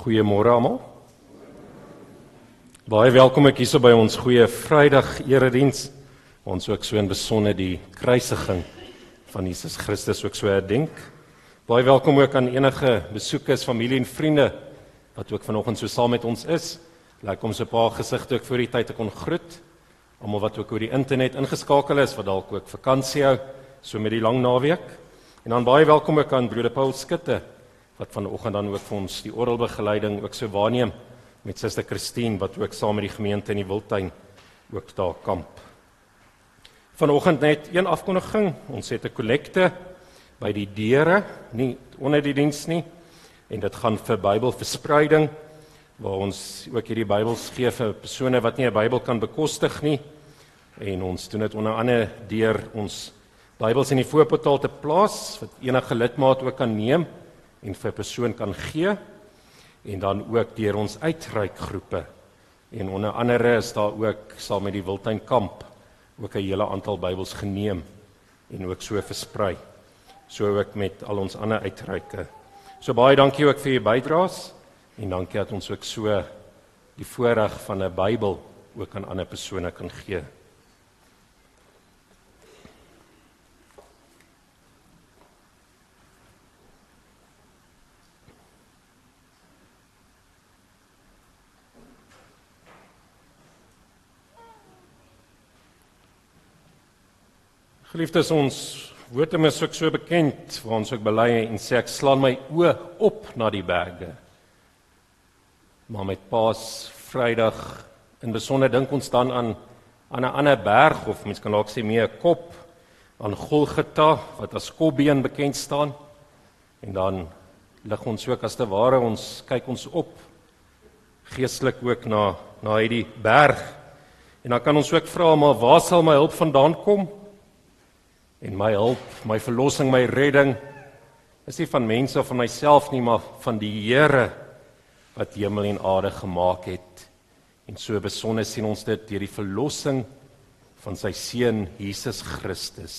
Goeiemôre almal. Baie welkom ek hierso by ons goeie Vrydag erediens. Ons ook so in besonder die kruisiging van Jesus Christus ook so herdenk. Baie welkom ook aan enige besoekers, familie en vriende wat ook vanoggend so saam met ons is. Lyk om so 'n paar gesigte ook voor die tyd te kon groet. Almal wat ook oor die internet ingeskakel is wat dalk ook vakansie hou so met die lang naweek. En dan baie welkom ook aan broeder Paul Skutte wat vanoggend dan ook vir ons die orgelbegeleiding ook so waarneem met suster Christine wat ook saam met die gemeente in die Wildtuin ook daar kamp. Vanoggend net een afkondiging. Ons het 'n kollekte by die deure, nie onder die diens nie. En dit gaan vir Bybelverspreiding waar ons ook hierdie Bybels gee vir persone wat nie 'n Bybel kan bekostig nie. En ons doen dit onder andere deur ons Bybels in die voorportaal te plaas wat enige lidmaat ook kan neem en vir 'n persoon kan gee en dan ook deur ons uitreikgroepe. En onder andere is daar ook saam met die Wildtuin kamp ook 'n hele aantal Bybels geneem en ook so versprei. So ook met al ons ander uitreike. So baie dankie ook vir u bydraes en dankie dat ons ook so die voorreg van 'n Bybel ook aan ander persone kan gee. Geliefdes ons woord is ook so bekend waar ons ook bely en sê ek slaan my oë op na die berge. Maar met Paas Vrydag in besonder dink ons dan aan aan 'n ander berg of mens kan dalk sê meer 'n kop aan Golgotha wat as Kopbeen bekend staan. En dan lig ons ook as te ware ons kyk ons op geestelik ook na na hierdie berg. En dan kan ons ook vra maar waar sal my hulp vandaan kom? En my hulp, my verlossing, my redding is nie van mense of van myself nie, maar van die Here wat hemel en aarde gemaak het. En so besonder sien ons dit deur die verlossing van sy seun Jesus Christus.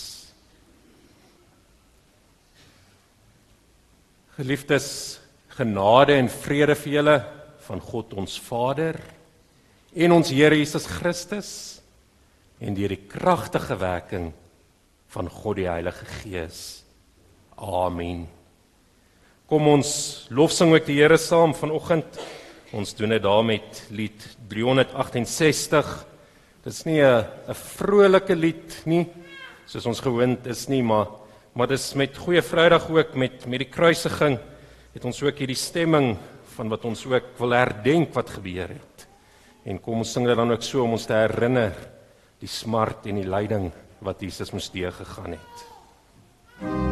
Geliefdes, genade en vrede vir julle van God ons Vader en ons Here Jesus Christus en deur die kragtige werking van God die Heilige Gees. Amen. Kom ons lofsing ook die Here saam vanoggend. Ons doen dit daar met lied 368. Dit is nie 'n 'n vrolike lied nie, soos ons gewoond is nie, maar maar dit is met goeie Vrydag ook met met die kruisiging het ons ook hierdie stemming van wat ons ook wil herdenk wat gebeur het. En kom ons sing dit dan ook so om ons te herinner die smart en die lyding wat Jesus moes deur gegaan het.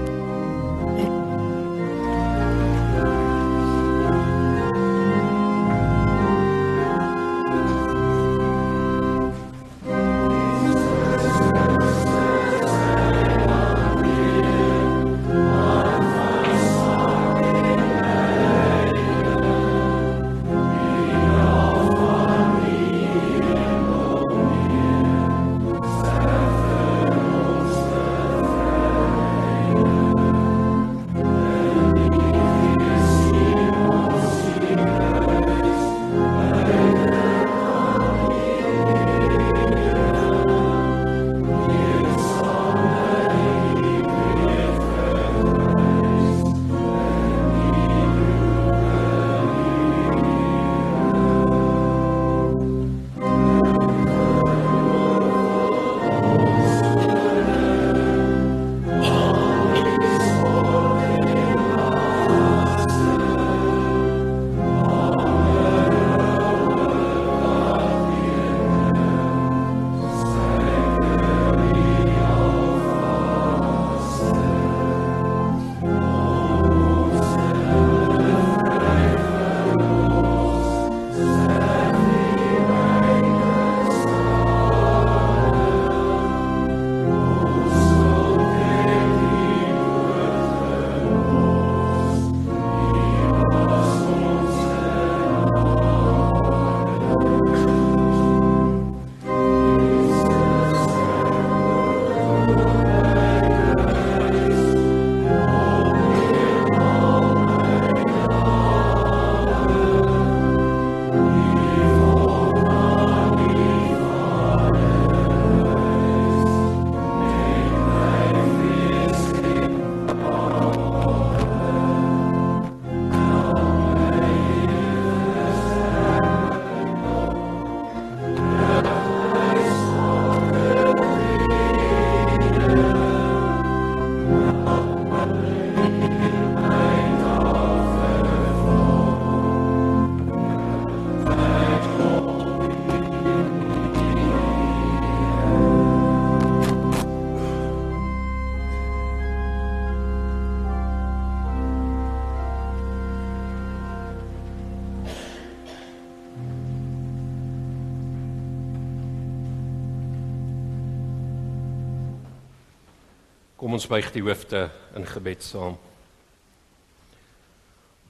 Buig die hoofde in gebed saam.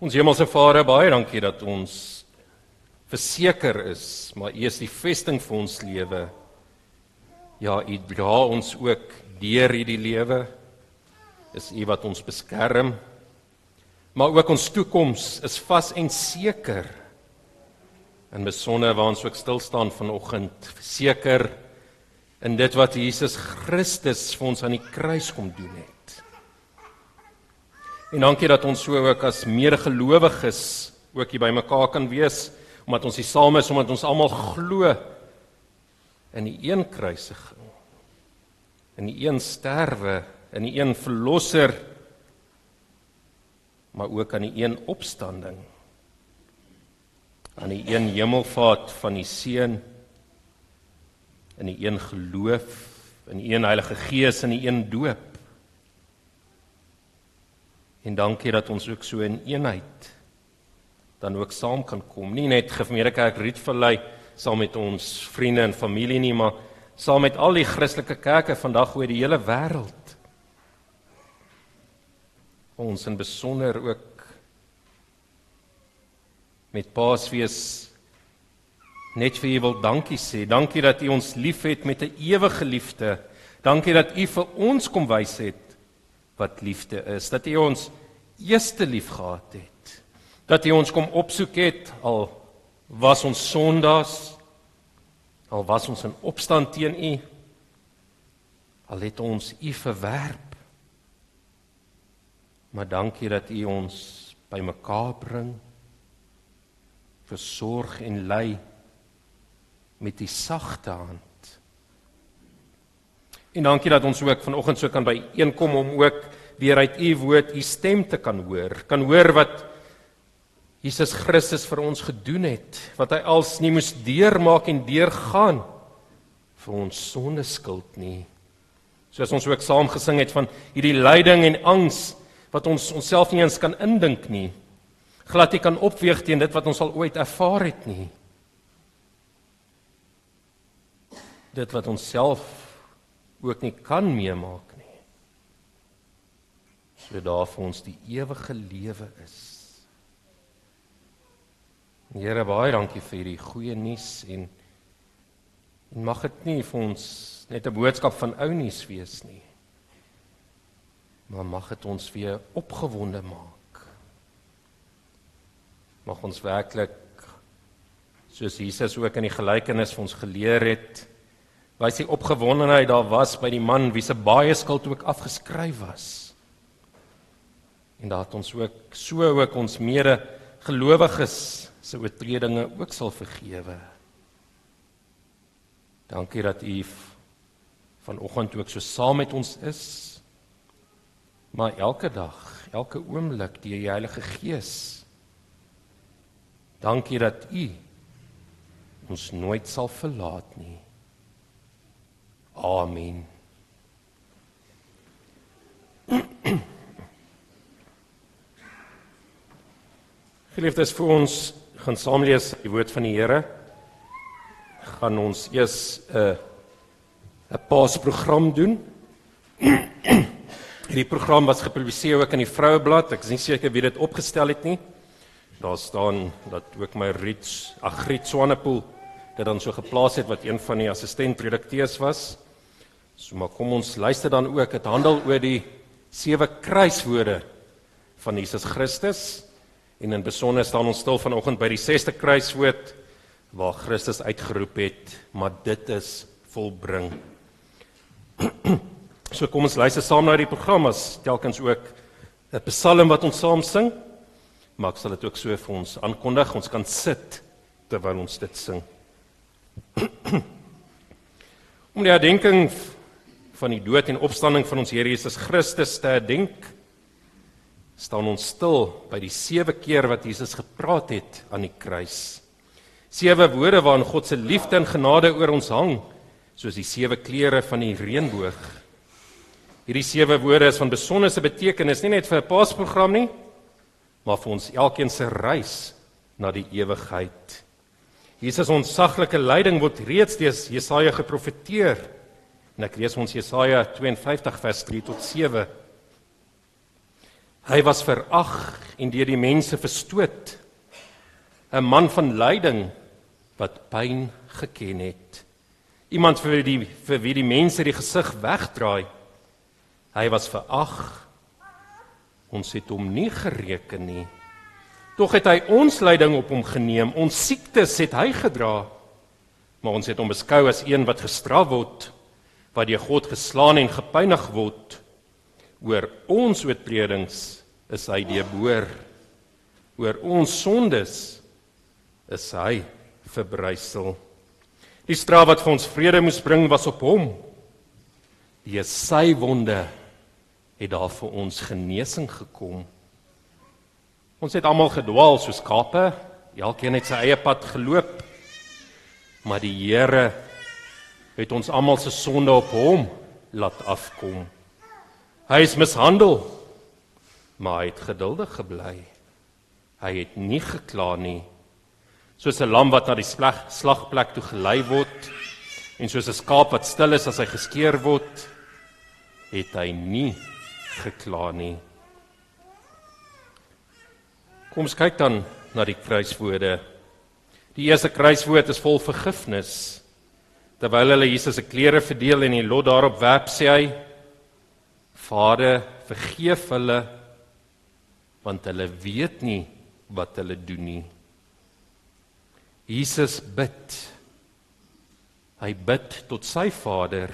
Ons Hemelse Vader, baie dankie dat ons verseker is, maar U is die vesting vir ons lewe. Ja, U dra ons ook deur hierdie lewe. Is U wat ons beskerm. Maar ook ons toekoms is vas en seker. In besonder waar ons ook stil staan vanoggend, verseker in dit wat Jesus Christus vir ons aan die kruis kom doen het. En dankie dat ons so ook as medegelowiges ook hier bymekaar kan wees omdat ons hier saam is omdat ons almal glo in die een kruisiging in die een sterwe in die een verlosser maar ook aan die een opstanding aan die een hemelvaart van die seun in die een geloof, in die een Heilige Gees en die een doop. En dankie dat ons ook so in eenheid dan ook saam kan kom. Nie net Gemeente Kerk Rietvallei saam met ons vriende en familie nie, maar saam met al die Christelike kerke vandag oor die hele wêreld. Ons in besonder ook met Paasfees net vir u wil dankie sê. Dankie dat u ons liefhet met 'n ewige liefde. Dankie dat u vir ons kom wys het wat liefde is. Dat u ons eerste lief gehad het. Dat u ons kom opsoek het al was ons sondaars. Al was ons in opstand teen u. Al het ons u verwerp. Maar dankie dat u ons bymekaar bring. Versorg en lei met die sagte hand. En dankie dat ons ook vanoggend so kan by einkom om ook weer uit u woord u stem te kan hoor. Kan hoor wat Jesus Christus vir ons gedoen het, wat hy als nie moes deurmaak en deurgaan vir ons sonde skuld nie. Soos ons ook saam gesing het van hierdie lyding en angs wat ons onsself nie eens kan indink nie. Glad nie kan opweeg teen dit wat ons al ooit ervaar het nie. Dit wat ons self ook nie kan meemaak nie. So daar vir ons die ewige lewe is. Here baie dankie vir hierdie goeie nuus en en mag dit nie vir ons net 'n boodskap van ou nuus wees nie. Maar mag dit ons weer opgewonde maak. Mag ons werklik soos Jesus ook in die gelykenis vir ons geleer het Waar sy opgewondenheid daar was by die man wie se baie skuld ook afgeskryf was. En dat ons ook so ook ons mede gelowiges se oortredinge ook sal vergewe. Dankie dat u vanoggend ook so saam met ons is. Maar elke dag, elke oomblik die Heilige Gees. Dankie dat u ons nooit sal verlaat nie. Amen. Geliefdes, vir ons gaan saam lees die woord van die Here. Gaan ons eers 'n uh, 'n paasprogram doen. Hierdie program was gepubliseer ook in die Vroueblad. Ek is nie seker wie dit opgestel het nie. Daar staan dat ook my Rits Agriet Swanepoel dit dan so geplaas het wat een van die assistent-redakteurs was. So maar kom ons luister dan ook. Dit handel oor die sewe kruiswoorde van Jesus Christus en in besonder staan ons stil vanoggend by die sesde kruiswoord waar Christus uitgeroep het, maar dit is volbring. So kom ons luister saam na die program as telkens ook 'n psalm wat ons saam sing. Maar ek sal dit ook so vir ons aankondig. Ons kan sit terwyl ons dit sing. Om die herdenking van die dood en opstanding van ons Here Jesus Christus te herdenk, staan ons stil by die sewe keer wat Jesus gepraat het aan die kruis. Sewe woorde waarin God se liefde en genade oor ons hang, soos die sewe kleure van die reënboog. Hierdie sewe woorde is van besonderse betekenis, nie net vir 'n Paasprogram nie, maar vir ons elkeen se reis na die ewigheid. Jesus ons saglike lyding word reeds deur Jesaja geprofeteer En ek lees ons Jesaja 52 vers 3 tot 7. Hy was verag en deur die mense verstoot. 'n Man van lyding wat pyn geken het. Iemand vir die vir wie die mense die gesig wegdraai. Hy was verag. Ons het hom nie gereken nie. Tog het hy ons lyding op hom geneem. Ons siektes het hy gedra. Maar ons het hom beskou as een wat gestraf word, wat deur God geslaan en gepynig word. Oor ons oortredings is hy deboor. Oor ons sondes is hy verbrysel. Die straf wat vir ons vrede moes bring was op hom. Die sy wonde het daar vir ons genesing gekom. Ons het almal gedwaal soos skape, elkeen het sy eie pad geloop. Maar die Here het ons almal se sonde op hom laat afkom. Hy is mishandel, maar hy het geduldig gebly. Hy het nie gekla nie soos 'n lam wat na die slag, slagplek toe gelei word en soos 'n skaap wat stil is as hy geskeer word, het hy nie gekla nie. Kom ons kyk dan na die kruiswoorde. Die eerste kruiswoord is vol vergifnis. Terwyl hulle Jesus se klere verdeel en die lot daarop werp, sê hy: Vader, vergeef hulle want hulle weet nie wat hulle doen nie. Jesus bid. Hy bid tot sy Vader.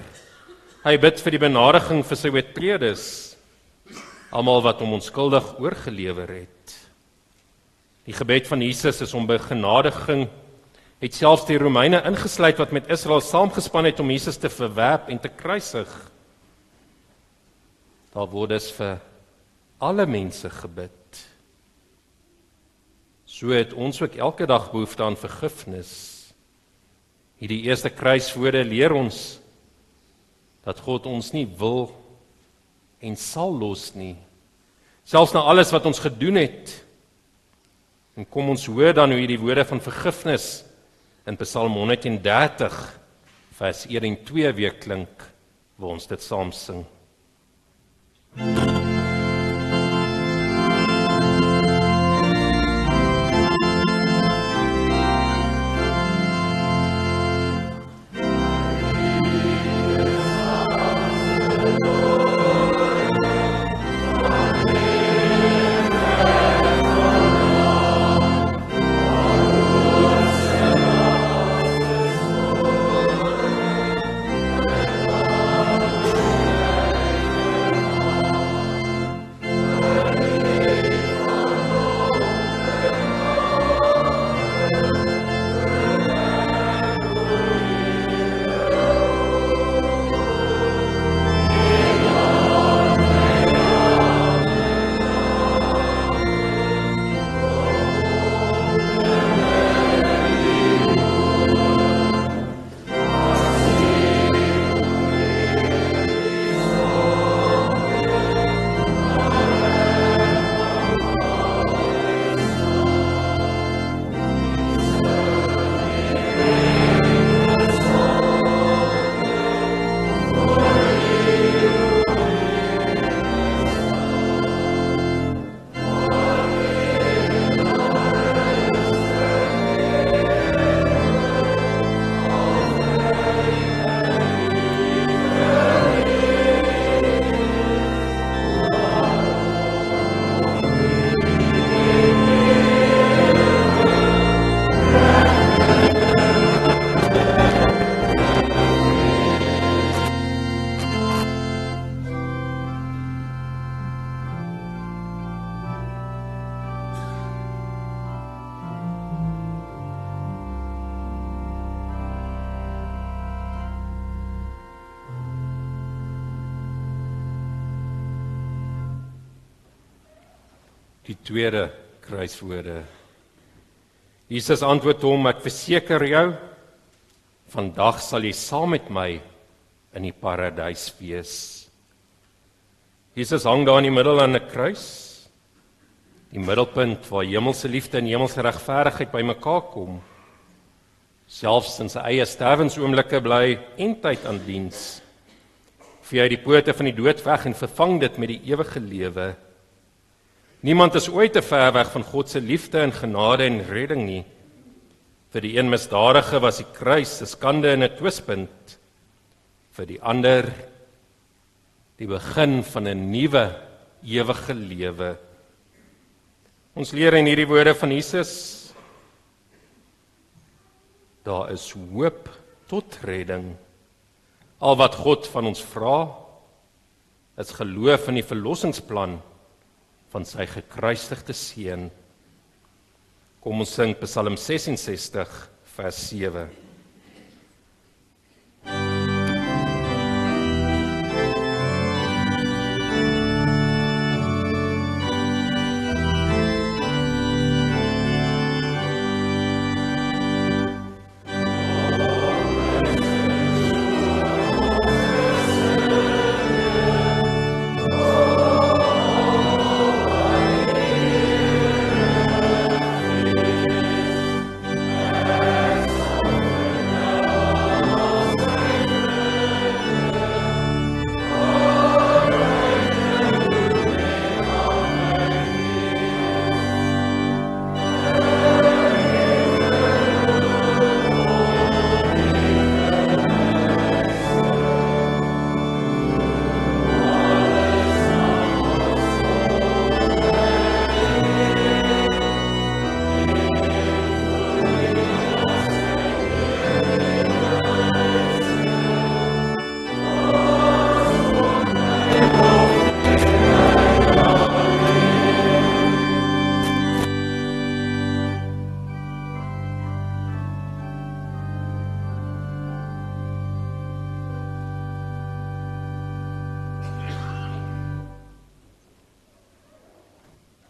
Hy bid vir die benadiging vir sy oortredes. Almal wat hom onskuldig oorgelewer het. Die gebed van Jesus is om begenadiging het selfs die Romeine ingesluit wat met Israel saamgespan het om Jesus te verwerp en te kruisig. Daar word dit vir alle mense gebid. So het ons ook elke dag behoefte aan vergifnis. Hierdie eerste kruiswoorde leer ons dat God ons nie wil en sal los nie. Selfs na alles wat ons gedoen het. En kom ons hoor dan hoe hierdie woorde van vergifnis in Psalm 130 vers 1 en 2 weer klink waar ons dit saam sing. thank you tweede kruiswoorde. Jesus antwoord hom: Ek verseker jou, vandag sal jy saam met my in die paradys wees. Jesus hang daar in die middel aan 'n kruis. Die middelpunt waar hemelse liefde en hemelse regverdigheid bymekaar kom. Selfs in sy eie sterwensoomblikke bly en tyd aan diens. vee hy die pote van die dood weg en vervang dit met die ewige lewe. Niemand is ooit te ver weg van God se liefde en genade en redding nie. Vir die een misdadige was die kruis 'n skande en 'n twispunt. Vir die ander die begin van 'n nuwe ewige lewe. Ons leer in hierdie woorde van Jesus daar is hoop tot redding. Al wat God van ons vra is geloof in die verlossingsplan van sy gekruisigde seun. Kom ons sing Psalm 66 vers 7.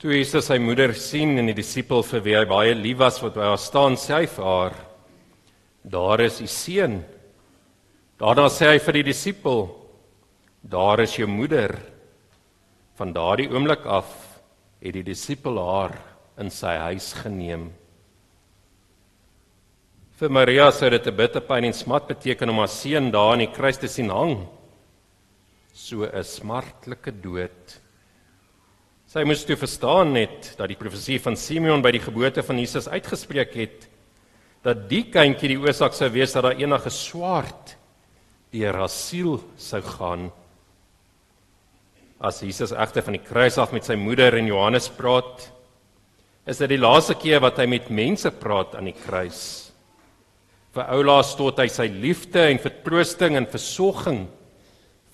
Toe Jesus sy moeder sien en die disipel vir wie hy baie lief was wat by haar staan, sê hy vir haar: "Daar is u seun." Daarna sê hy vir die disipel: "Daar is jou moeder." Van daardie oomblik af het die disipel haar in sy huis geneem. Vir Maria sou dit 'n bitter pyn en smat beteken om haar seun daar aan die kruis te sien hang. So 'n smartlike dood. Sy moes toe verstaan net dat die profesie van Simeon by die geboorte van Jesus uitgespreek het dat die kindjie die oorsaak sou wees dat daar enige swaard deur haar siel sou gaan. As Jesus egter van die kruis af met sy moeder en Johannes praat, is dit die laaste keer wat hy met mense praat aan die kruis. Vir Oula stot hy sy liefde en vertroosting en versorging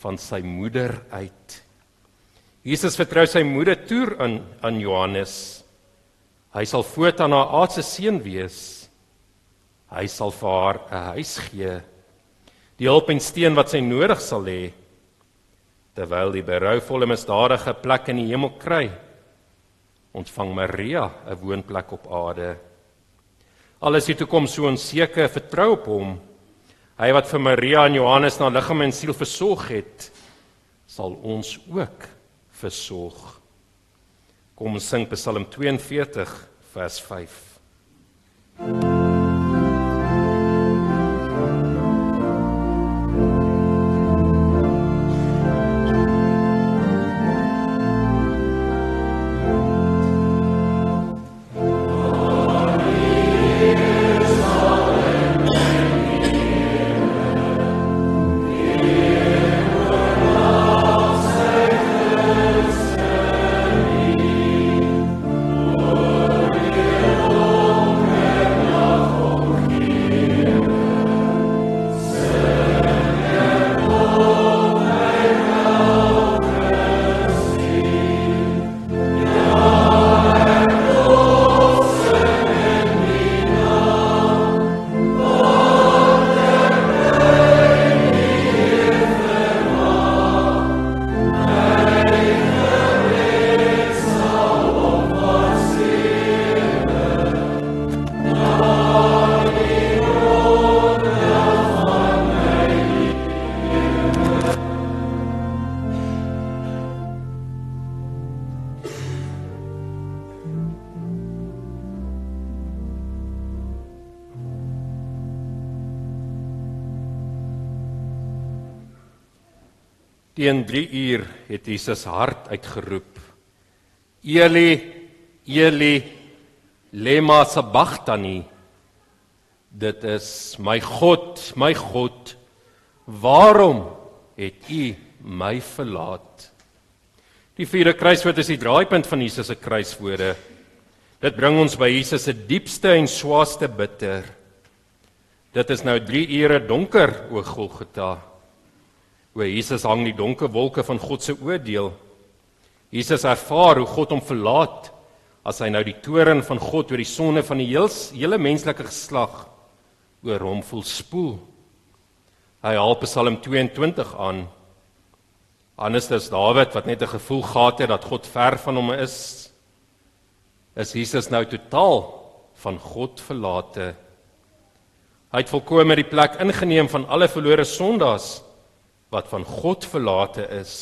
van sy moeder uit. Jesus vertrou sy moeder toe aan aan Johannes. Hy sal voortaan haar aardse seun wees. Hy sal vir haar 'n huis gee. Die hulp en steun wat sy nodig sal hê terwyl die berouvolle misdadige plek in die hemel kry. Ontvang Maria 'n woonplek op aarde. Alles die toekoms so onseker, vertrou op hom. Hy wat vir Maria en Johannes na liggaam en siel versorg het, sal ons ook versorg. Kom ons sing Psalm 42 vers 5. Teen 3 uur het Jesus hard uitgeroep: Eli, Eli, lema sabachthani. Dit is my God, my God, waarom het U my verlaat? Die vierde kruiswoord is die draaipunt van Jesus se kruiswoorde. Dit bring ons by Jesus se diepste en swaarste bitter. Dit is nou 3 ure donker o Golgotha. O Jesus hang die donker wolke van God se oordeel. Jesus ervaar hoe God hom verlaat as hy nou die toorn van God oor die sonde van die heel, hele menslike geslag oor hom voel spoel. Hy haal Psalm 22 aan. Anders as Dawid wat net 'n gevoel gehad het dat God ver van hom is, is Jesus nou totaal van God verlate. Hy het volkome die plek ingeneem van alle verlore sondaars wat van God verlate is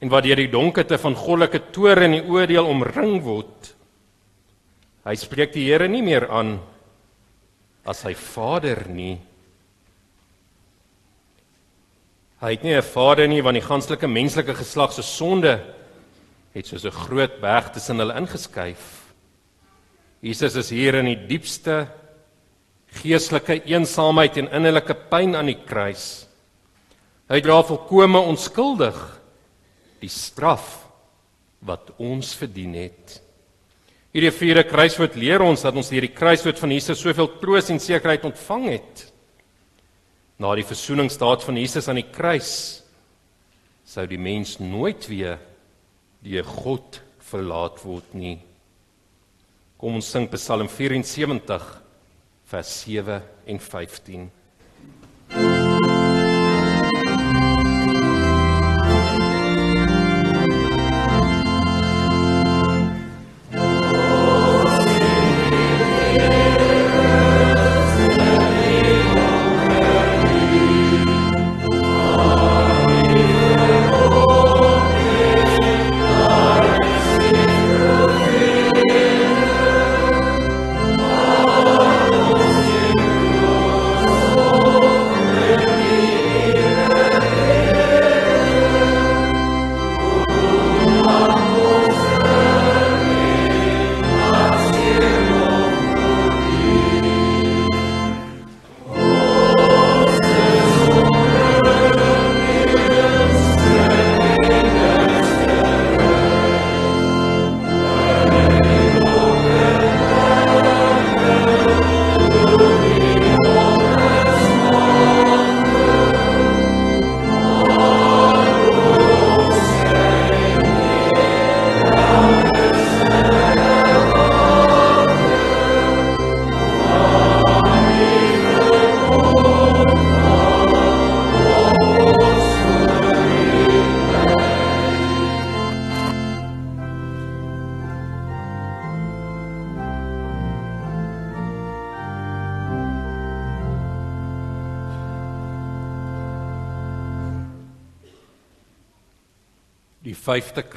en wat deur die donkerte van goddelike toorn en die oordeel omring word. Hy spreek die Here nie meer aan as sy Vader nie. Hy het nie 'n vader nie want die ganslike menslike geslag se sonde het soos 'n groot berg tussen hulle ingeskuif. Jesus is hier in die diepste geestelike eensaamheid en innerlike pyn aan die kruis. Hy dra volkome onskuldig die straf wat ons verdien het. Hierdie vierde kruiswoord leer ons dat ons deur die kruiswoord van Jesus soveel troos en sekerheid ontvang het na die versoeningsdaad van Jesus aan die kruis sou die mens nooit weer die God verlaat word nie. Kom ons sing Psalm 74 vers 7 en 15.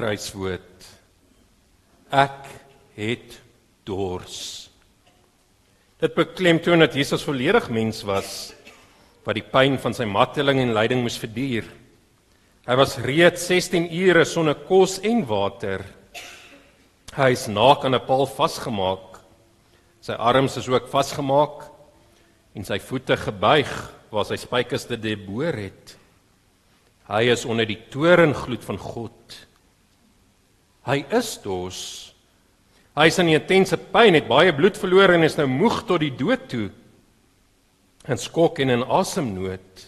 Kruiswoord. Ek het dors. Dit beklemtoon dat Jesus volledig mens was wat die pyn van sy marteling en lyding moes verduur. Hy was reeds 16 ure sonder kos en water. Hy is naak aan 'n paal vasgemaak. Sy arms is ook vasgemaak en sy voete gebuig waar sy spykers te deboor het. Hy is onder die toorngloed van God. Hy is dors. Hy is in intense pyn, het baie bloed verloor en is nou moeg tot die dood toe. En skok en in asemnood.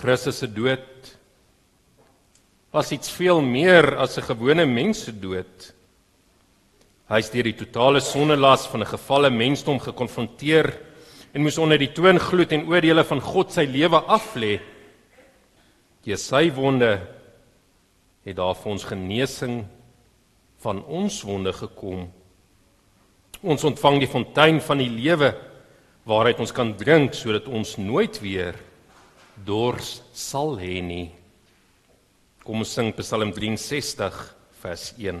Christus se dood was iets veel meer as 'n gewone mens se dood. Hy is deur die totale sondelas van 'n gefalle mensdom gekonfronteer en moes onder die toongloed en oordeele van God sy lewe aflê. Deur sy wonde het daar vir ons genesing van ons wonde gekom. Ons ontvang die fontein van die lewe waaruit ons kan drink sodat ons nooit weer dors sal hê nie. Kom ons sing Psalm 63 vers 1.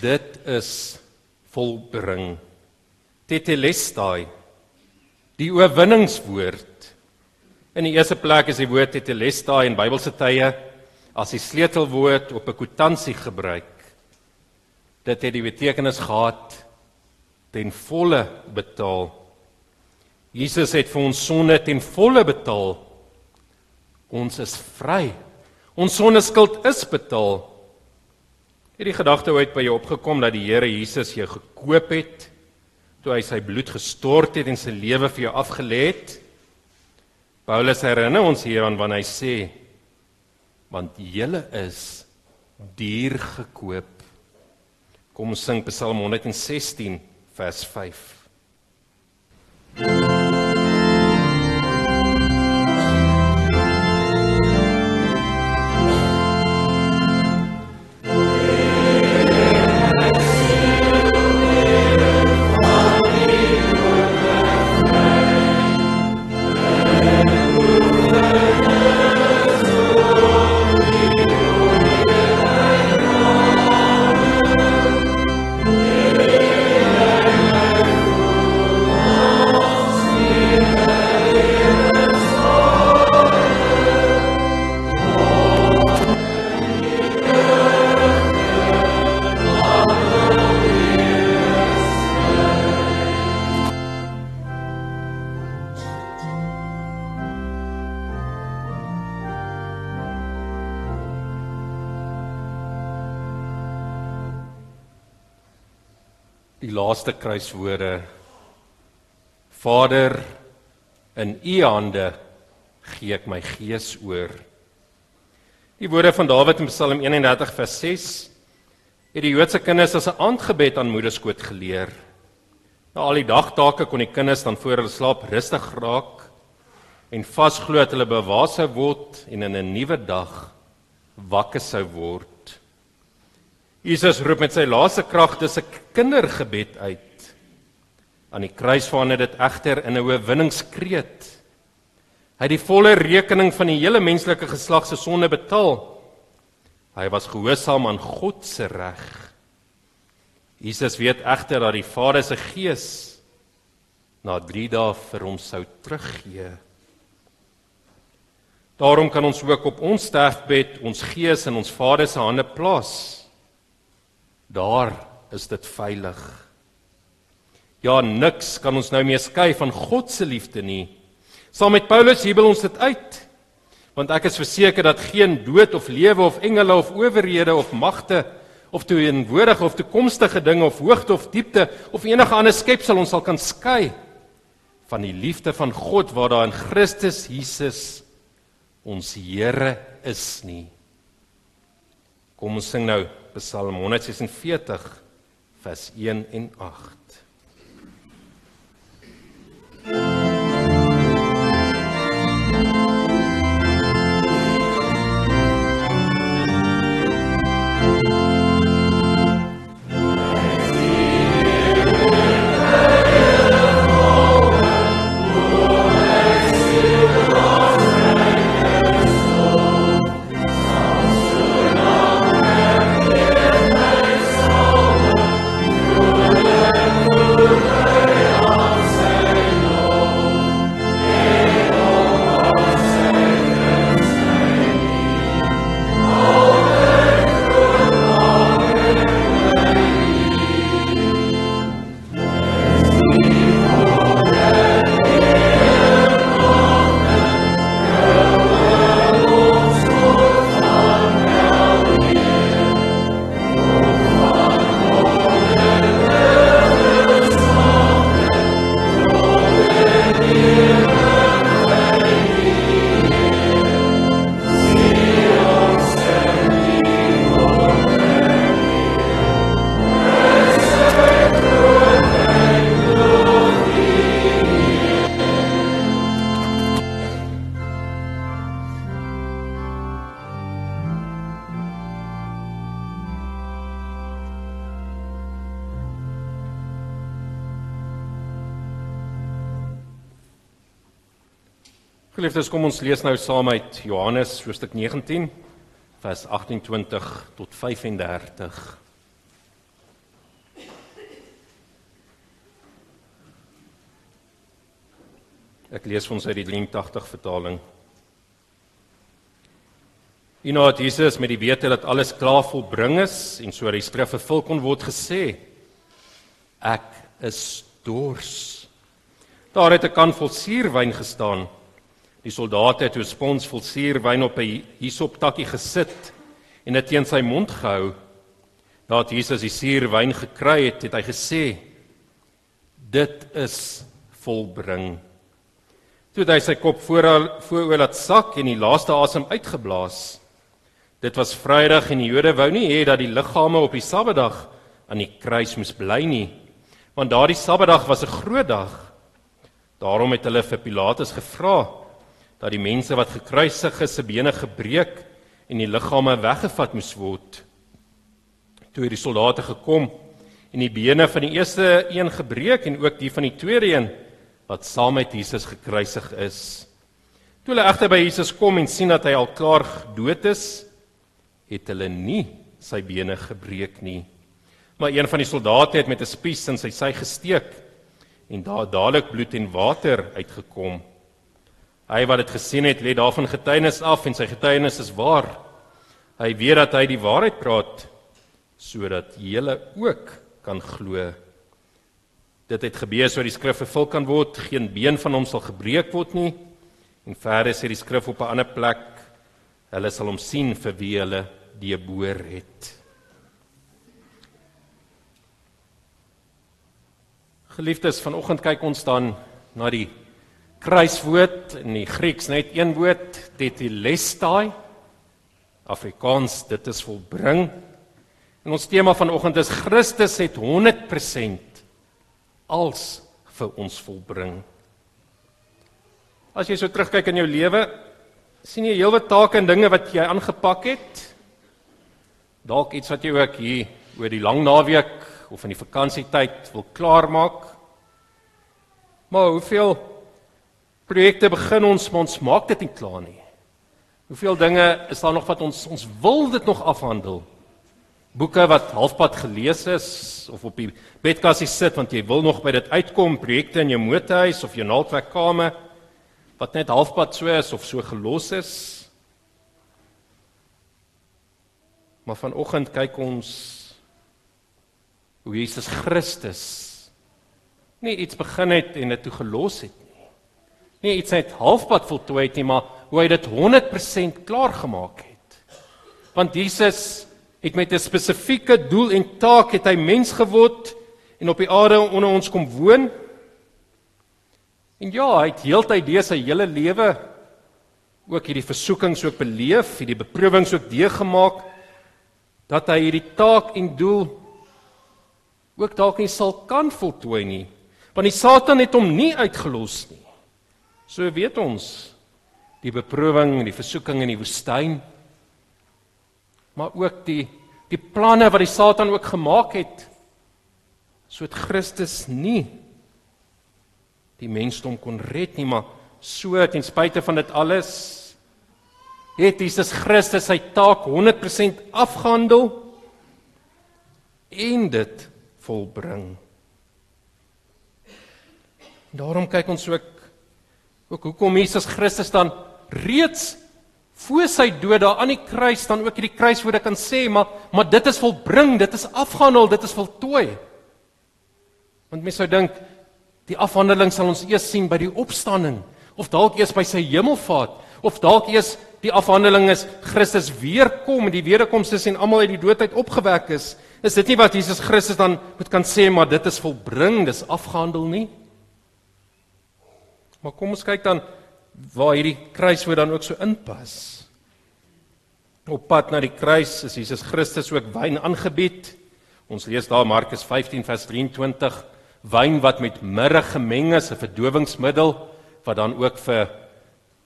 Dit is volbring. Tetelestai. Die oorwinningswoord. In die eerste plek is die woord tetelestai in Bybelse tye as die sleutelwoord op 'n kwitansie gebruik. Dit het die betekenis gehad ten volle betaal. Jesus het vir ons sonde ten volle betaal. Ons is vry. Ons sondeskuld is betaal. Het die gedagte ooit by jou opgekom dat die Here Jesus jou gekoop het toe hy sy bloed gestort het en sy lewe vir jou afgelê het? Paulus herinner ons hieraan wanneer hy sê want julle is duur gekoop. Kom ons sing Psalm 116 vers 5. Laaste kruiswoorde. Vader in u hande gee ek my gees oor. Die woorde van Dawid in Psalm 31 vers 6 het die Joodse kinders as 'n aandgebed aan moederskoot geleer. Na al die dagtake kon die kinders dan voor hulle slaap rustig raak en vasglo dat hulle bewaar sou word en in 'n nuwe dag wakker sou word Jesus roep met sy laaste krag dis 'n kindergebed uit. Aan die kruis van het dit egter in 'n oorwinningskreet. Hy het die volle rekening van die hele menslike geslag se sonde betaal. Hy was gehoorsaam aan God se reg. Jesus weet egter dat die Vader se gees na 3 dae vir hom sou teruggee. Daarom kan ons ook op ons sterfbed ons gees in ons Vader se hande plaas. Daar is dit veilig. Ja, niks kan ons nou meer skei van God se liefde nie. Saam met Paulus jubel ons dit uit. Want ek is verseker dat geen dood of lewe of engele of owerhede of magte of teenwoordige of toekomstige dinge of hoogte of diepte of enige ander skepsel ons sal kan skei van die liefde van God wat daar in Christus Jesus ons Here is nie. Kom ons sing nou Psalm 146 vers 1 en 8. geliefdes, kom ons lees nou saam uit Johannes hoofstuk 19 vers 28 tot 35. Ek lees vir ons uit die 83 vertaling. Hierna het Jesus met die wete dat alles klaar volbring is en so die skrif vervul kon word gesê: Ek is dors. Daar het 'n kan vol suurwyn gestaan. Die soldate het 'n spons vol suurwyn op 'n hisoptakkie gesit en dit teen sy mond gehou. Nadat Jesus die suurwyn gekry het, het hy gesê: Dit is volbring. Toe hy sy kop voor vooroor laat sak en die laaste asem uitgeblaas. Dit was Vrydag en die Jode wou nie hê dat die liggame op die Saterdag aan die kruis moes bly nie, want daardie Saterdag was 'n groot dag. Daarom het hulle vir Pilatus gevra dat die mense wat gekruisig is se bene gebreek en die liggame weggevat moes word. Toe het die soldate gekom en die bene van die eerste een gebreek en ook die van die tweede een wat saam met Jesus gekruisig is. Toe hulle egter by Jesus kom en sien dat hy al klaar dood is, het hulle nie sy bene gebreek nie. Maar een van die soldate het met 'n spies in sy sy gesteek en daar dadelik bloed en water uitgekom. Hy wat dit gesien het, lê daarvan getuienis af en sy getuienis is waar. Hy weet dat hy die waarheid praat sodat julle ook kan glo. Dit het gebeur sodat die skrif vervul kan word, geen been van hom sal gebreek word nie. En verder sê die skrif op 'n ander plek, hulle sal hom sien vir wie hulle deboor het. Geliefdes, vanoggend kyk ons dan na die kruiswoord in die Grieks net een woord, tetelestai. Afrikaans, dit is volbring. En ons tema vanoggend is Christus het 100% als vir ons volbring. As jy so terugkyk in jou lewe, sien jy heelwat take en dinge wat jy aangepak het Dalk iets wat jy ook hier oor die lang naweek of in die vakansietyd wil klaarmaak. Maar hoeveel projekte begin ons maar ons maak dit nie klaar nie. Hoeveel dinge is daar nog wat ons ons wil dit nog afhandel? Boeke wat halfpad gelees is of op die bedkassie sit want jy wil nog by dit uitkom, projekte in jou motorhuis of jou naaldwerkkamer wat net halfpad so is of so gelos is. Maar vanoggend kyk ons hoe Jesus Christus nie iets begin het en dit toe gelos het nie. Nie iets net halfpad voltooi het nie, maar hoe hy dit 100% klaar gemaak het. Want Jesus het met 'n spesifieke doel en taak het hy mens geword en op die aarde onder ons kom woon. En ja, hy het heeltyd deur sy hele lewe ook hierdie versoekings ook beleef, hierdie beproewings ook deurgemaak dat hy hierdie taak en doel ook dalk nie sal kan voltooi nie want die satan het hom nie uitgelos nie so weet ons die beproewing en die versoeking in die woestyn maar ook die die planne wat die satan ook gemaak het sodat Christus nie die mensdom kon red nie maar so ten spyte van dit alles het Jesus Christus sy taak 100% afgehandel en dit volbring. Daarom kyk ons ook ook hoekom Jesus Christus dan reeds voor sy dood daar aan die kruis dan ook hierdie kruiswoorde kan sê maar maar dit is volbring, dit is afgehandel, dit is voltooi. Want mense sou dink die afhandeling sal ons eers sien by die opstanding of dalk eers by sy hemelvaart of dalk eers die afhandeling is Christus weer kom en die wederkoms is en almal uit die dood uit opgewek is, is dit nie wat Jesus Christus dan moet kan sê maar dit is volbring, dis afgehandel nie. Maar kom ons kyk dan waar hierdie kruiswoord dan ook so inpas. Op pad na die kruis is Jesus Christus ook wyn aangebied. Ons lees daar Markus 15 vers 23, wyn wat met mirre gemeng is, 'n verdowingsmiddel wat dan ook vir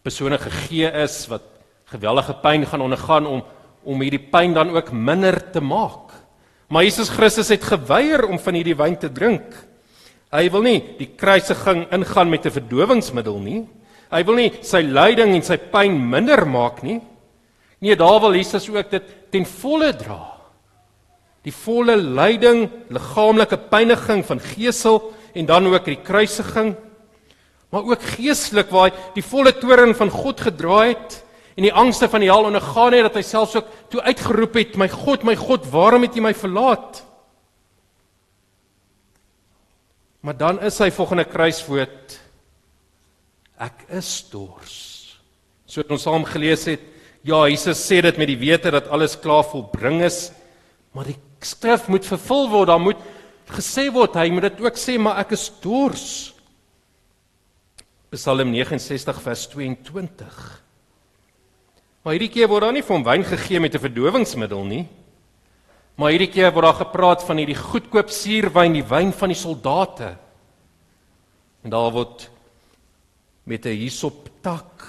persone gegee is wat geweldige pyn gaan ondergaan om om hierdie pyn dan ook minder te maak. Maar Jesus Christus het geweier om van hierdie wyn te drink. Hy wil nie die kruisiging ingaan met 'n verdowingsmiddel nie. Hy wil nie sy lyding en sy pyn minder maak nie. Nee, daar wil Jesus ook dit ten volle dra. Die volle lyding, liggaamlike pyniging van gesel en dan ook die kruisiging. maar ook geestelik waar hy die volle toorn van God gedra het en die angste van die hel ondergaan het dat hy selfs ook toe uitgeroep het my God my God waarom het U my verlaat maar dan is hy volgende kruiswoord. Ek is dors. So het ons saam gelees het ja Jesus sê dit met die wete dat alles klaar volbring is maar die skrif moet vervul word dan moet gesê word hy moet dit ook sê maar ek is dors. Psalm 69 vers 22 Maar hierdie keer word daar nie hom wyn gegee met 'n verdowingsmiddel nie. Maar hierdie keer word daar gepraat van hierdie goedkoop suurwyn, die wyn van die soldate. En daar word met 'n hisop tak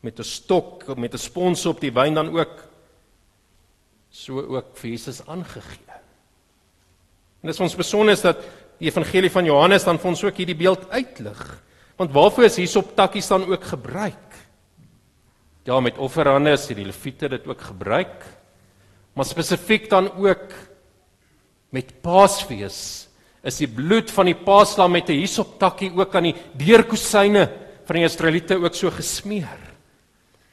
met 'n stok met 'n spons op die wyn dan ook so ook vir Jesus aangegee. En dit is ons besonder is dat die evangelie van Johannes dan vir ons ook hierdie beeld uitlig. Want waarvoor is hisop takkies dan ook gebruik? Ja, met offerande het die leviete dit ook gebruik. Maar spesifiek dan ook met Paasfees is die bloed van die paaslam met 'n hisoptakkie ook aan die deurkusyne van die Israeliete ook so gesmeer.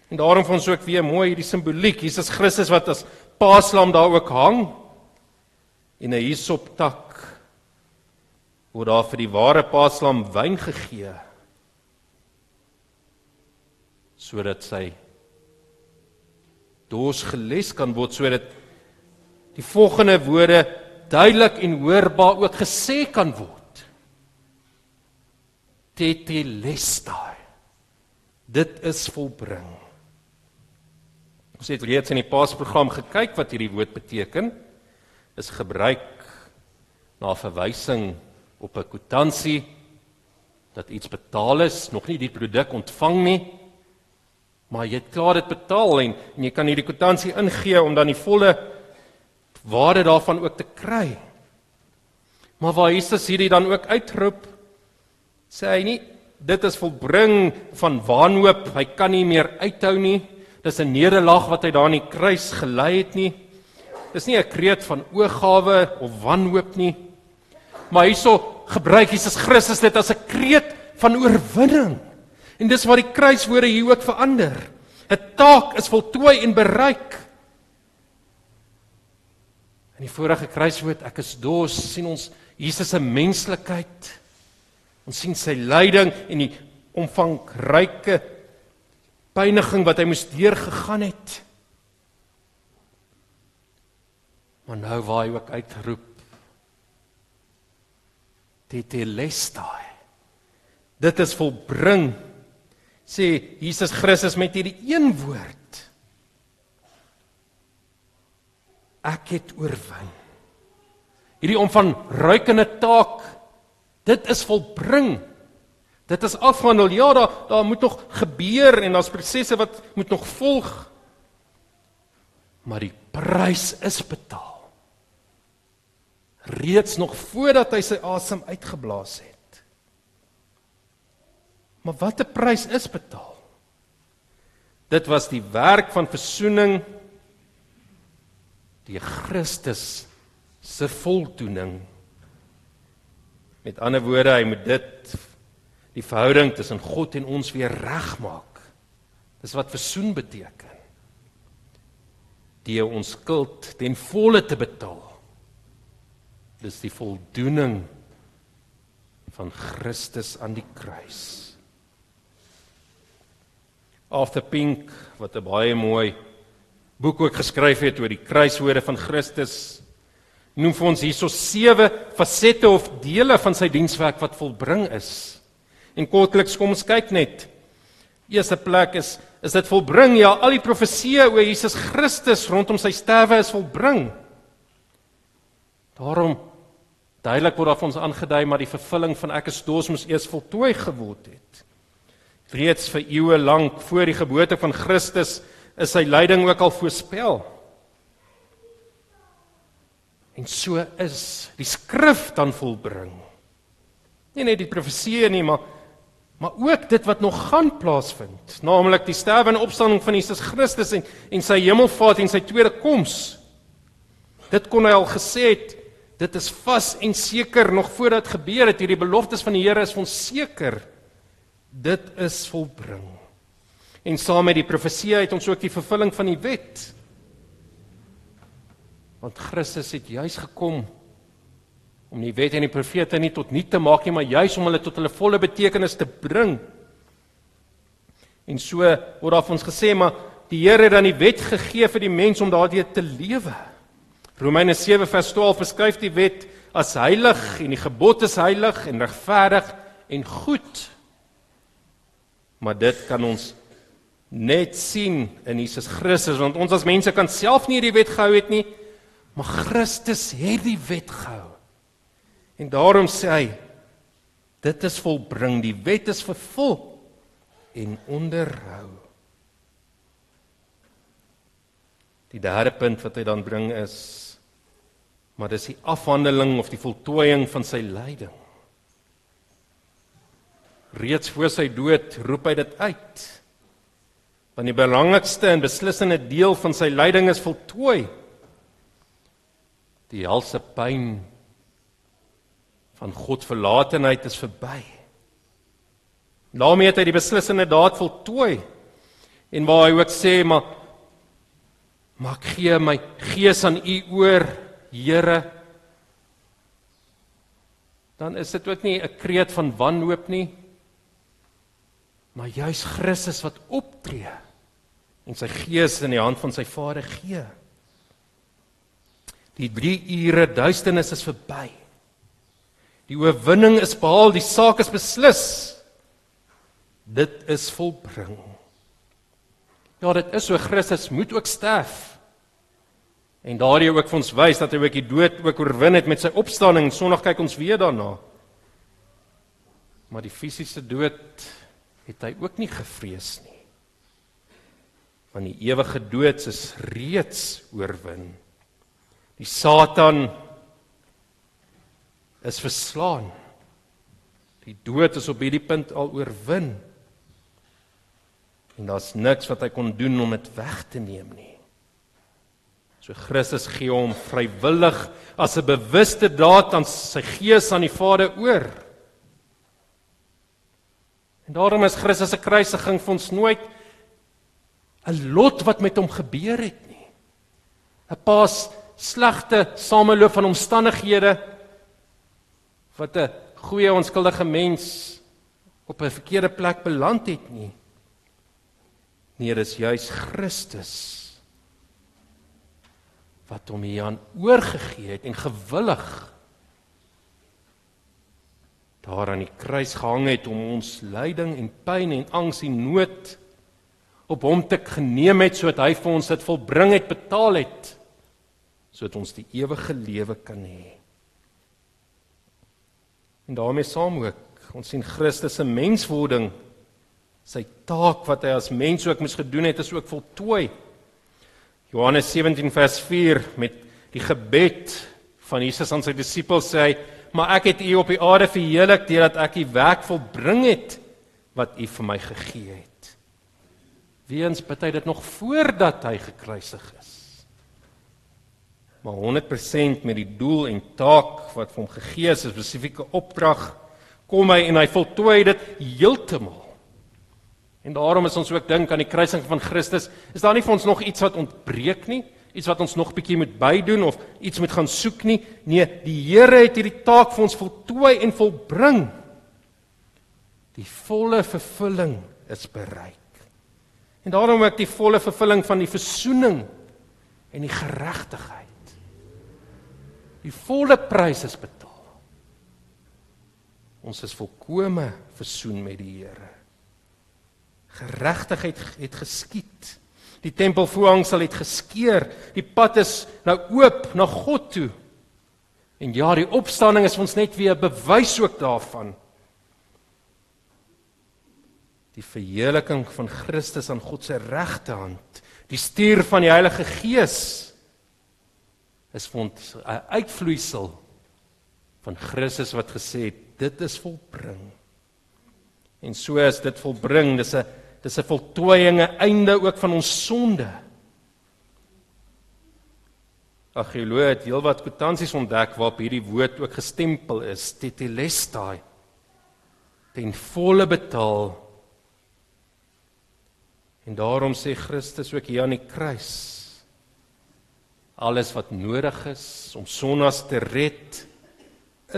En daarom vir ons ook weer mooi hierdie simboliek, Jesus Christus wat as paaslam daar ook hang en 'n hisoptak word daar vir die ware paaslam wyn gegee sodat sy dors geles kan word sodat die volgende woorde duidelik en hoorbaar ook gesê kan word. Tetelestai. Dit is volbring. Ons het reeds in die Paasprogram gekyk wat hierdie woord beteken. Is gebruik na verwysing op 'n kwitansie dat iets betaal is, nog nie die produk ontvang nie. Maar jy het klaar dit betaal en, en jy kan hierdie kwitansie ingee om dan die volle waarde daarvan ook te kry. Maar waar Jesus hierdie dan ook uitroep, sê hy nie dit is volbring van wanhoop, hy kan nie meer uithou nie. Dis 'n nederlaag wat hy daar in die kruis gelei het nie. Dis nie 'n kreet van oorgawe of wanhoop nie. Maar hierso gebruik Jesus Christus dit as 'n kreet van oorwinning. En dis wat die kruiswoorde hier ook verander. 'n Taak is voltooi en bereik. In die vorige kruiswoord ek is dors sien ons Jesus se menslikheid. Ons sien sy lyding en die omvangryke pyniging wat hy moes deurgegaan het. Maar nou waar hy ook uitroep Tetelestai. Dit is volbring sê Jesus Christus met hierdie een woord. Ek het oorwin. Hierdie om van ruikende taak dit is volbring. Dit is afhandel. Ja, daar daar moet nog gebeur en daar's prosesse wat moet nog volg. Maar die prys is betaal. Reeds nog voordat hy sy asem uitgeblaas het. Maar watter prys is betaal? Dit was die werk van verzoening die Christus se voldoening. Met ander woorde, hy moet dit die verhouding tussen God en ons weer regmaak. Dis wat versoen beteken. Die ons skuld ten volle te betaal. Dis die voldoening van Christus aan die kruis. Arthur Pink wat 'n baie mooi boek ook geskryf het oor die kruiswoorde van Christus noem vir ons hierso sewe fasette of dele van sy dienswerk wat volbring is. En kortliks kom ons kyk net. Eerste plek is is dit volbring ja, al die profeseë oor Jesus Christus rondom sy sterwe is volbring. Daarom duidelik word daar vir ons aangedui maar die vervulling van ek is dors moes eers voltooi geword het. Reeds vir eeue lank voor die geboorte van Christus is sy lyding ook al voorspel. En so is die skrif dan volbring. Nie net die profeseë nie, maar maar ook dit wat nog gaan plaasvind, naamlik die sterwe en opstanding van Jesus Christus en en sy hemelvaart en sy tweede koms. Dit kon hy al gesê het, dit is vas en seker nog voordat gebeur het hierdie beloftes van die Here is ons seker Dit is volbring. En saam met die profesie het ons ook die vervulling van die wet. Want Christus het juis gekom om die wet en die profete nie tot niet te maak nie, maar juis om hulle tot hulle volle betekenis te bring. En so word daar vir ons gesê maar die Here het dan die wet gegee vir die mens om daardie te lewe. Romeine 7 vers 12 beskryf die wet as heilig en die gebod is heilig en regverdig en goed. Maar dit kan ons net sien in Jesus Christus want ons as mense kan self nie die wet gehou het nie, maar Christus het die wet gehou. En daarom sê hy dit is volbring, die wet is vervul en onderhou. Die derde punt wat hy dan bring is maar dis die afhandeling of die voltooiing van sy lyding. Reeds voor sy dood roep hy dit uit. Want die belangrikste en beslissende deel van sy lyding is voltooi. Die helse pyn van God verlatenheid is verby. daarmee het hy die beslissende daad voltooi. En waar hy ook sê maar maar ek gee my gees aan u oor Here dan is dit ook nie 'n kreet van wanhoop nie maar juis Christus wat optree en sy gees in die hand van sy Vader gee. Die 3 ure duisternis is verby. Die oorwinning is behaal, die saak is beslis. Dit is volbring. Ja, dit is so Christus moet ook sterf. En daardie ook vir ons wys dat hy ook die dood ook oorwin het met sy opstanding. Sondag kyk ons weer daarna. Maar die fisiese dood het hy ook nie gevrees nie. Want die ewige dood is reeds oorwin. Die Satan is verslaan. Die dood is op hierdie punt al oorwin. En daar's niks wat hy kon doen om dit weg te neem nie. So Christus gee hom vrywillig as 'n bewuste daad aan sy gees aan die Vader oor. En daarom is Christus se kruisiging vir ons nooit 'n lot wat met hom gebeur het nie. 'n Pas slegte sameloop van omstandighede wat 'n goeie onskuldige mens op 'n verkeerde plek beland het nie. Nee, dit is juis Christus wat hom hier aan oorgegee het en gewillig daar aan die kruis gehang het om ons lyding en pyn en angs en nood op hom te geneem het sodat hy vir ons dit volbring het betaal het sodat ons die ewige lewe kan hê. En daarmee saam ook ons sien Christus se menswording sy taak wat hy as mens ook moes gedoen het is ook voltooi. Johannes 17 vers 4 met die gebed van Jesus aan sy disippels sê hy: "Maar ek het u op die aarde verheerlik deurdat ek die werk volbring het wat u vir my gegee het." Weens hy dit nog voordat hy gekruisig is. Maar 100% met die doel en taak wat vir hom gegee is, 'n spesifieke opdrag, kom hy en hy voltooi dit heeltemal. En daarom is ons ook dink aan die kruising van Christus. Is daar nie vir ons nog iets wat ontbreek nie? Iets wat ons nog bietjie moet bydoen of iets moet gaan soek nie? Nee, die Here het hierdie taak vir ons voltooi en volbring. Die volle vervulling is bereik. En daarom ook die volle vervulling van die verzoening en die geregtigheid. Die volle prys is betaal. Ons is volkome versoen met die Here. Geregtigheid het geskied. Die tempelvoorhangsel het geskeur. Die pad is nou oop na God toe. En ja, die opstanding is ons net weer 'n bewys ook daarvan. Die verheerliking van Christus aan God se regterhand, die stuur van die Heilige Gees is vir ons 'n uitvloeisel van Christus wat gesê het dit is volbring. En so is dit volbring. Dis 'n dis 'n voltooiing, 'n einde ook van ons sonde. Argeoloë het heelwat kwitansies ontdek waarop hierdie woord ook gestempel is, tetelestai. Ten volle betaal En daarom sê Christus ook hier aan die kruis alles wat nodig is om sonnas te red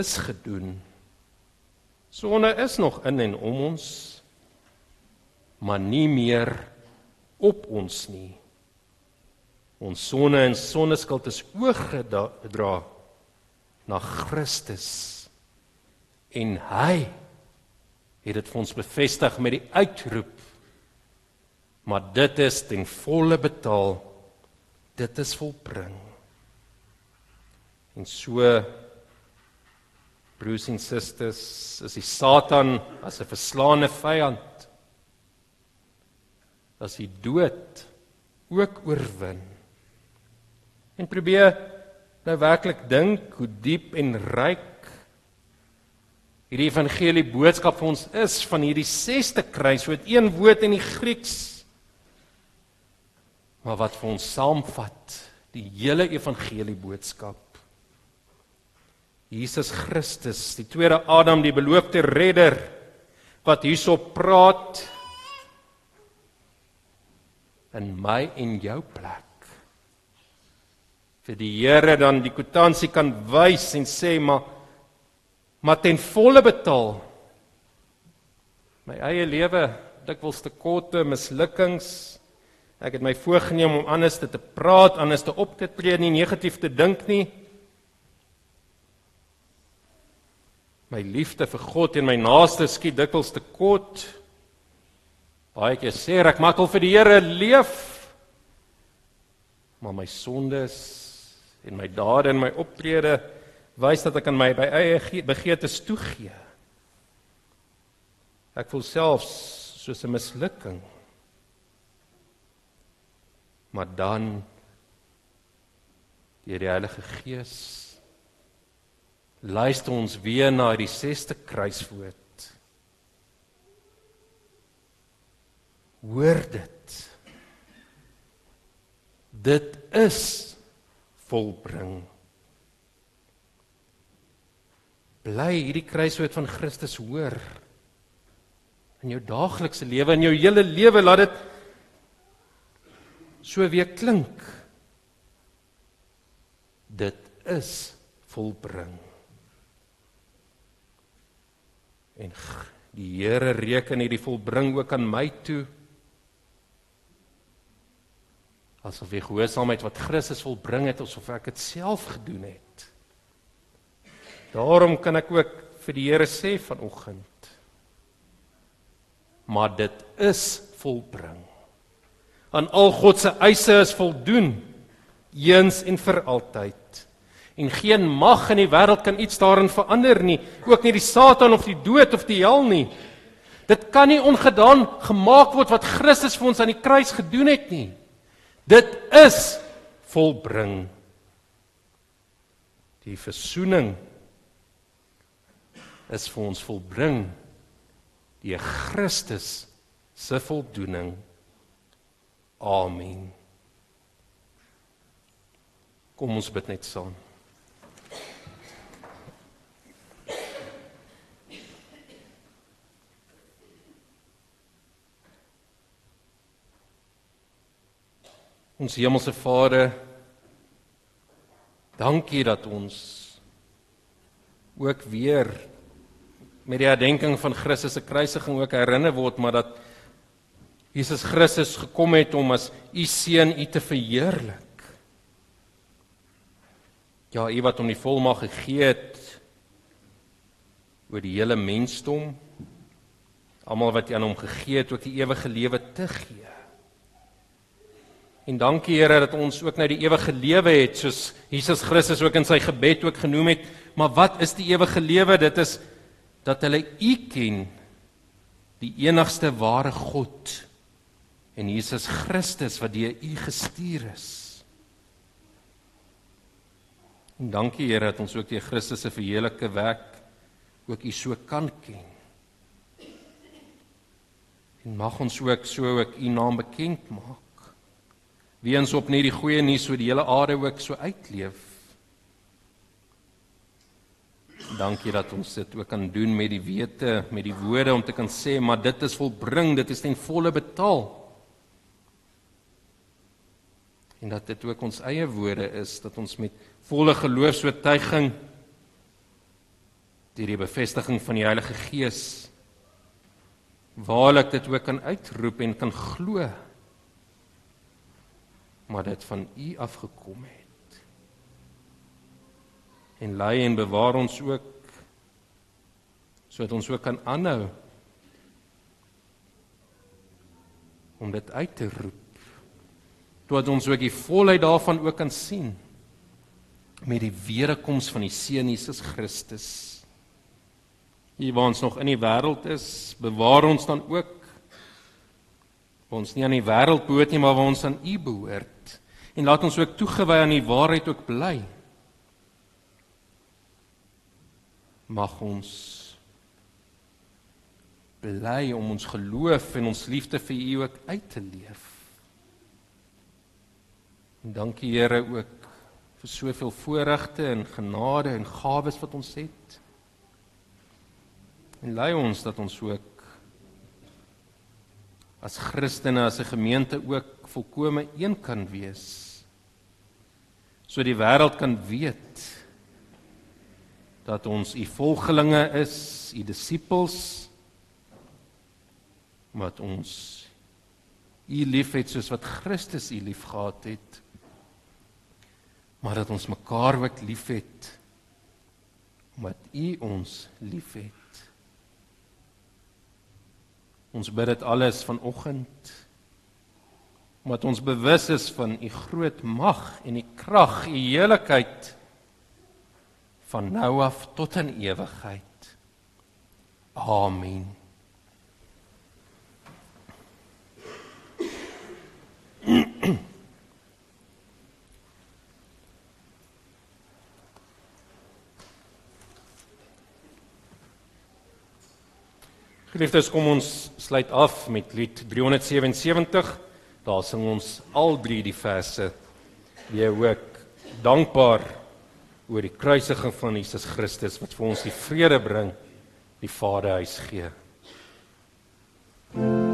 is gedoen. Sonne is nog in en om ons maar nie meer op ons nie. Ons sonne en sonneskuld is oorgedra na Christus. En hy het dit vir ons bevestig met die uitroep maar dit is ten volle betaal dit is volbring en so broers en susters is die satan as 'n verslaane vyand as hy dood ook oorwin. En probeer nou werklik dink hoe diep en ryk hierdie evangelie boodskap vir ons is van hierdie sesde kruis met een woord in die Grieks maar wat vir ons saamvat die hele evangelie boodskap. Jesus Christus die tweede Adam die beloofde redder wat hierso praat in my en jou plek vir die Here dan die kwitansie kan wys en sê maar maar ten volle betaal. My eie lewe dikwels tekorte, mislukkings. Ek het my voorgenem om anders te, te praat, anders te op te tree, nie negatief te dink nie. My liefde vir God en my naaste skiet dikwels tekort. Baie keer sê ek maak al vir die Here leef. Maar my sondes en my dade en my optrede wys dat ek aan my by eie begeertes toegee. Ek voel selfs soos 'n mislukking. Maar dan deur die Heilige Gees luister ons weer na die 6ste kruiswoord. Hoor dit. Dit is volbring. bly hierdie kruiswoord van Christus hoor in jou daaglikse lewe en jou hele lewe laat dit so weer klink dit is volbring en die Here reken hierdie volbring ook aan my toe asof die gehoorsaamheid wat Christus volbring het asof ek dit self gedoen het Daarom kan ek ook vir die Here sê vanoggend. Maar dit is volbring. Aan al God se eise is voldoen eens en vir altyd. En geen mag in die wêreld kan iets daarin verander nie, ook nie die Satan of die dood of die hel nie. Dit kan nie ongedaan gemaak word wat Christus vir ons aan die kruis gedoen het nie. Dit is volbring. Die versoening is vir ons volbring deur Christus se voldoening. Amen. Kom ons bid net saam. Ons hemelse Vader, dankie dat ons ook weer met die herdenking van Christus se kruisiging ook herinner word maar dat Jesus Christus gekom het om as u seun u te verheerlik. Ja, u wat hom die volmag gegee het oor die hele mensdom almal wat aan hom gegee het ook die ewige lewe te gee. En dankie Here dat ons ook nou die ewige lewe het soos Jesus Christus ook in sy gebed ook genoem het. Maar wat is die ewige lewe? Dit is dat hulle U ken, die enigste ware God en Jesus Christus wat deur U gestuur is. En dankie Here dat ons ook deur Christus se verheerlike werk ook U so kan ken. En mag ons ook so ook U naam bekend maak. Wie ons op net die goeie nuus so die hele aarde ook so uitleef. Dankie dat ons dit ook kan doen met die wete, met die woorde om te kan sê maar dit is volbring, dit is ten volle betaal. En dat dit ook ons eie woorde is dat ons met volle geloofsvertuiging deur die bevestiging van die Heilige Gees waarlik dit ook kan uitroep en kan glo maar dit van U afgekom het. En lei en bewaar ons ook sodat ons ook kan aanhou om dit uit te roep. Tot ons ook die volheid daarvan ook kan sien met die wederkoms van die Seun Jesus Christus. Hier waar ons nog in die wêreld is, bewaar ons dan ook ons nie aan die wêreld behoort nie, maar waar ons aan U behoort. En laat ons ook toegewy aan die waarheid ook bly. Mag ons bly om ons geloof en ons liefde vir U ook uit te leef. En dankie Here ook vir soveel voorregte en genade en gawes wat ons het. En lei ons dat ons ook as Christene as 'n gemeente ook volkome een kan wees. So die wêreld kan weet dat ons u volgelinge is, u disippels wat ons u liefhet soos wat Christus u liefgehad het. Maar dat ons mekaar ook liefhet omdat u ons liefhet. Ons bid dit alles vanoggend omdat ons bewus is van u groot mag en u krag, u heiligheid van nou af tot in ewigheid. Amen. Geliefdes, kom ons sluit af met lied 377. Daar sing ons al drie die verse. Wie ook dankbaar oor die kruisiging van Jesus Christus wat vir ons die vrede bring, die Vaderhuis gee. Mm.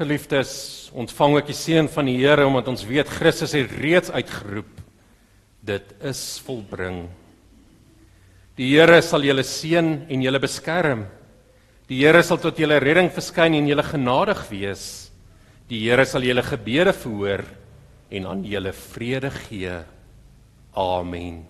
Geliefdes, ontvang ook die seën van die Here omdat ons weet Christus het reeds uitgeroep. Dit is volbring. Die Here sal julle seën en julle beskerm. Die Here sal tot julle redding verskyn en julle genadig wees. Die Here sal julle gebede verhoor en aan julle vrede gee. Amen.